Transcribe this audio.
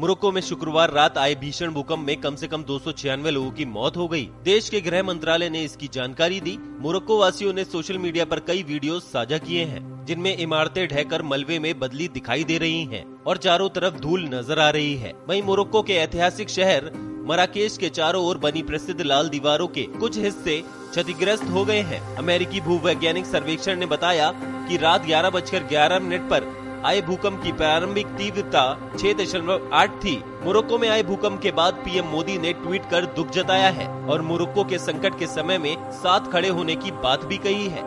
Morocco में शुक्रवार रात आए भीषण भूकंप में कम से कम दो लोगों की मौत हो गई। देश के गृह मंत्रालय ने इसकी जानकारी दी। मोरक्को वासियों ने सोशल मीडिया पर कई वीडियो साझा किए हैं, जिनमें इमारतें ढहकर मलबे में बदली दिखाई दे रही हैं और चारों तरफ़ धूल नज़र आ रही है। वहीं मोरक्को के ऐतिहासिक शहर मराकेश के चारों ओर बनी प्रसिद्ध लाल दीवारों के कुछ हिस्से क्षतिग्रस्त हो गए हैं। अमेरिकी भूवैज्ञानिक सर्वेक्षण ने बताया कि रात ग्यारह बजकर ग्यारह मिनट पर आए भूकंप की प्रारंभिक तीव्रता छह दशमलव आठ थी। मोरक्को में आए भूकंप के बाद पीएम मोदी ने ट्वीट कर दुख जताया है और मोरक्को के संकट के समय में साथ खड़े होने की बात भी कही है।